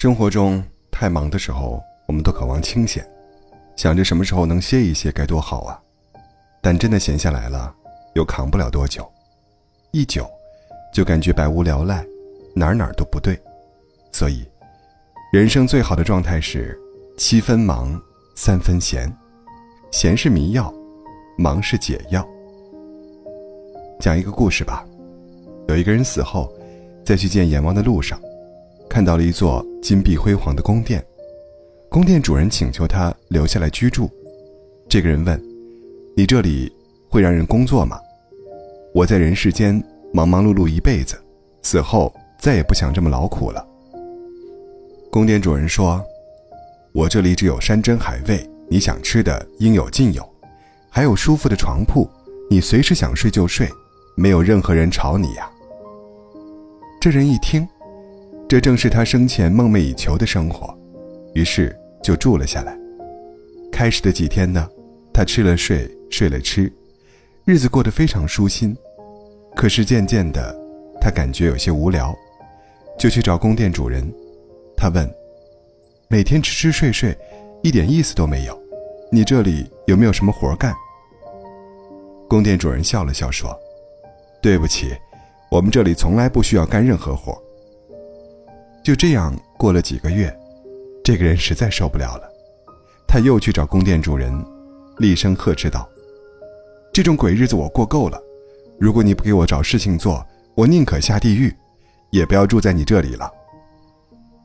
生活中太忙的时候，我们都渴望清闲，想着什么时候能歇一歇该多好啊！但真的闲下来了，又扛不了多久，一久，就感觉百无聊赖，哪哪都不对。所以，人生最好的状态是七分忙，三分闲。闲是迷药，忙是解药。讲一个故事吧。有一个人死后，在去见阎王的路上，看到了一座金碧辉煌的宫殿。宫殿主人请求他留下来居住。这个人问：“你这里会让人工作吗？”我在人世间忙忙碌碌一辈子，死后再也不想这么劳苦了。宫殿主人说：“我这里只有山珍海味。”你想吃的应有尽有，还有舒服的床铺，你随时想睡就睡，没有任何人吵你呀。这人一听，这正是他生前梦寐以求的生活，于是就住了下来。开始的几天呢，他吃了睡，睡了吃，日子过得非常舒心。可是渐渐的，他感觉有些无聊，就去找宫殿主人。他问：“每天吃吃睡睡，一点意思都没有。”你这里有没有什么活干？宫殿主人笑了笑说：“对不起，我们这里从来不需要干任何活。”就这样过了几个月，这个人实在受不了了，他又去找宫殿主人，厉声呵斥道：“这种鬼日子我过够了！如果你不给我找事情做，我宁可下地狱，也不要住在你这里了。”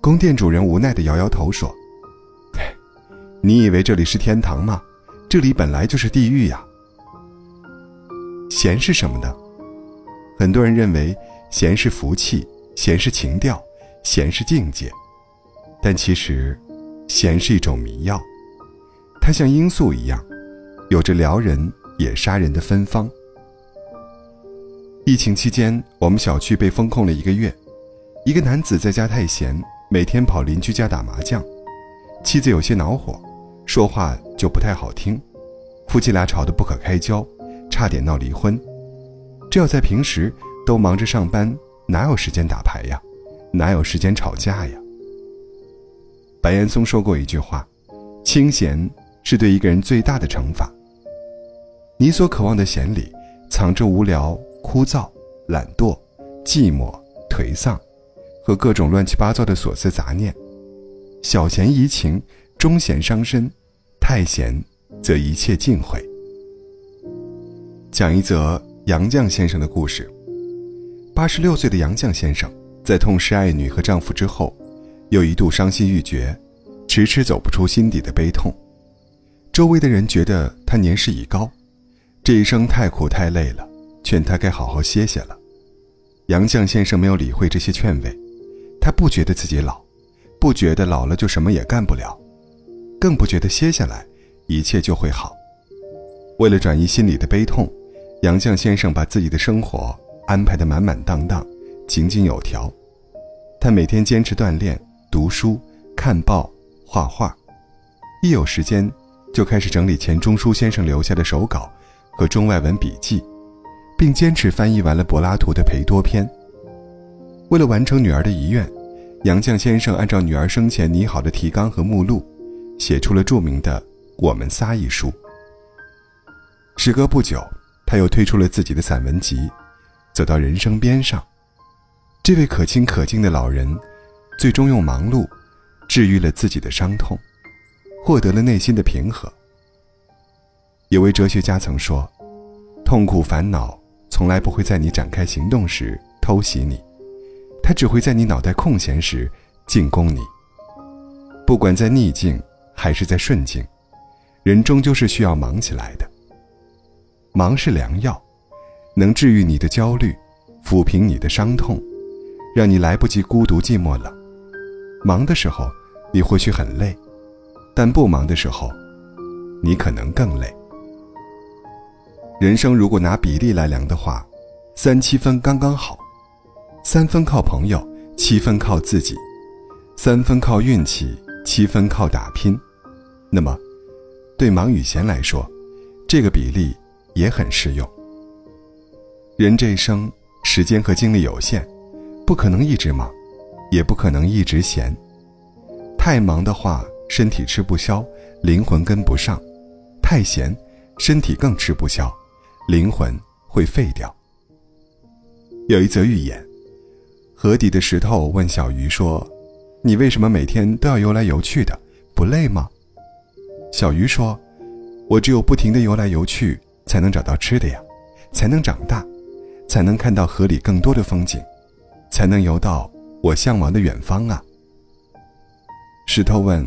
宫殿主人无奈地摇摇头说。你以为这里是天堂吗？这里本来就是地狱呀。闲是什么呢？很多人认为闲是福气，闲是情调，闲是境界，但其实，闲是一种迷药，它像罂粟一样，有着撩人也杀人的芬芳。疫情期间，我们小区被封控了一个月，一个男子在家太闲，每天跑邻居家打麻将，妻子有些恼火。说话就不太好听，夫妻俩吵得不可开交，差点闹离婚。这要在平时都忙着上班，哪有时间打牌呀？哪有时间吵架呀？白岩松说过一句话：“清闲是对一个人最大的惩罚。”你所渴望的闲里，藏着无聊、枯燥、懒惰、寂寞、颓丧，和各种乱七八糟的琐思杂念。小闲怡情。中闲伤身，太闲则一切尽毁。讲一则杨绛先生的故事。八十六岁的杨绛先生，在痛失爱女和丈夫之后，又一度伤心欲绝，迟迟走不出心底的悲痛。周围的人觉得他年事已高，这一生太苦太累了，劝他该好好歇歇了。杨绛先生没有理会这些劝慰，他不觉得自己老，不觉得老了就什么也干不了。更不觉得歇下来，一切就会好。为了转移心里的悲痛，杨绛先生把自己的生活安排得满满当当、井井有条。他每天坚持锻炼、读书、看报、画画，一有时间就开始整理钱钟书先生留下的手稿和中外文笔记，并坚持翻译完了柏拉图的《裴多篇》。为了完成女儿的遗愿，杨绛先生按照女儿生前拟好的提纲和目录。写出了著名的《我们仨》一书。时隔不久，他又推出了自己的散文集《走到人生边上》。这位可亲可敬的老人，最终用忙碌治愈了自己的伤痛，获得了内心的平和。有位哲学家曾说：“痛苦烦恼从来不会在你展开行动时偷袭你，它只会在你脑袋空闲时进攻你。不管在逆境。”还是在顺境，人终究是需要忙起来的。忙是良药，能治愈你的焦虑，抚平你的伤痛，让你来不及孤独寂寞冷。忙的时候，你或许很累，但不忙的时候，你可能更累。人生如果拿比例来量的话，三七分刚刚好，三分靠朋友，七分靠自己，三分靠运气。七分靠打拼，那么，对忙与闲来说，这个比例也很适用。人这一生时间和精力有限，不可能一直忙，也不可能一直闲，太忙的话，身体吃不消，灵魂跟不上；太闲，身体更吃不消，灵魂会废掉。有一则寓言：河底的石头问小鱼说：“你为什么每天都要游来游去的？不累吗？”小鱼说：“我只有不停的游来游去，才能找到吃的呀，才能长大，才能看到河里更多的风景，才能游到我向往的远方啊。”石头问：“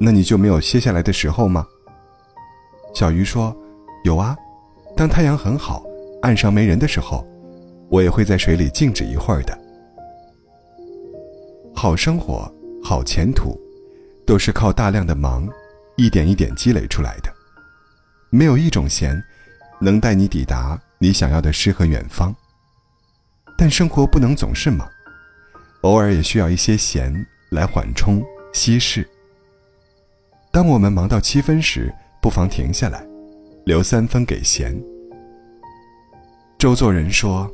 那你就没有歇下来的时候吗？”小鱼说：“有啊，当太阳很好，岸上没人的时候，我也会在水里静止一会儿的。”好生活，好前途，都是靠大量的忙。一点一点积累出来的，没有一种闲，能带你抵达你想要的诗和远方。但生活不能总是忙，偶尔也需要一些闲来缓冲稀释。当我们忙到七分时，不妨停下来，留三分给闲。周作人说：“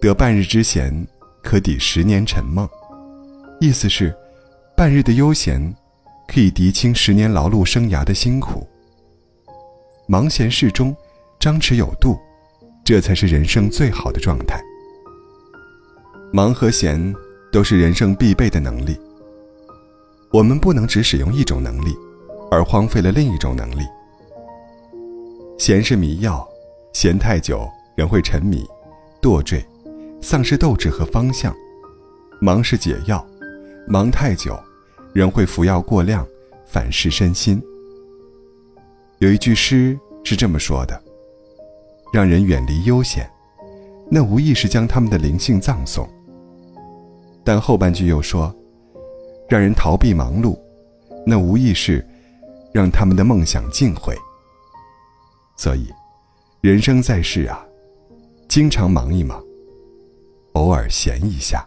得半日之闲，可抵十年沉梦。”意思是，半日的悠闲。可以涤清十年劳碌生涯的辛苦。忙闲适中，张弛有度，这才是人生最好的状态。忙和闲都是人生必备的能力。我们不能只使用一种能力，而荒废了另一种能力。闲是迷药，闲太久人会沉迷、堕坠，丧失斗志和方向；忙是解药，忙太久。人会服药过量，反噬身心。有一句诗是这么说的：“让人远离悠闲，那无疑是将他们的灵性葬送。”但后半句又说：“让人逃避忙碌，那无疑是让他们的梦想尽毁。”所以，人生在世啊，经常忙一忙，偶尔闲一下。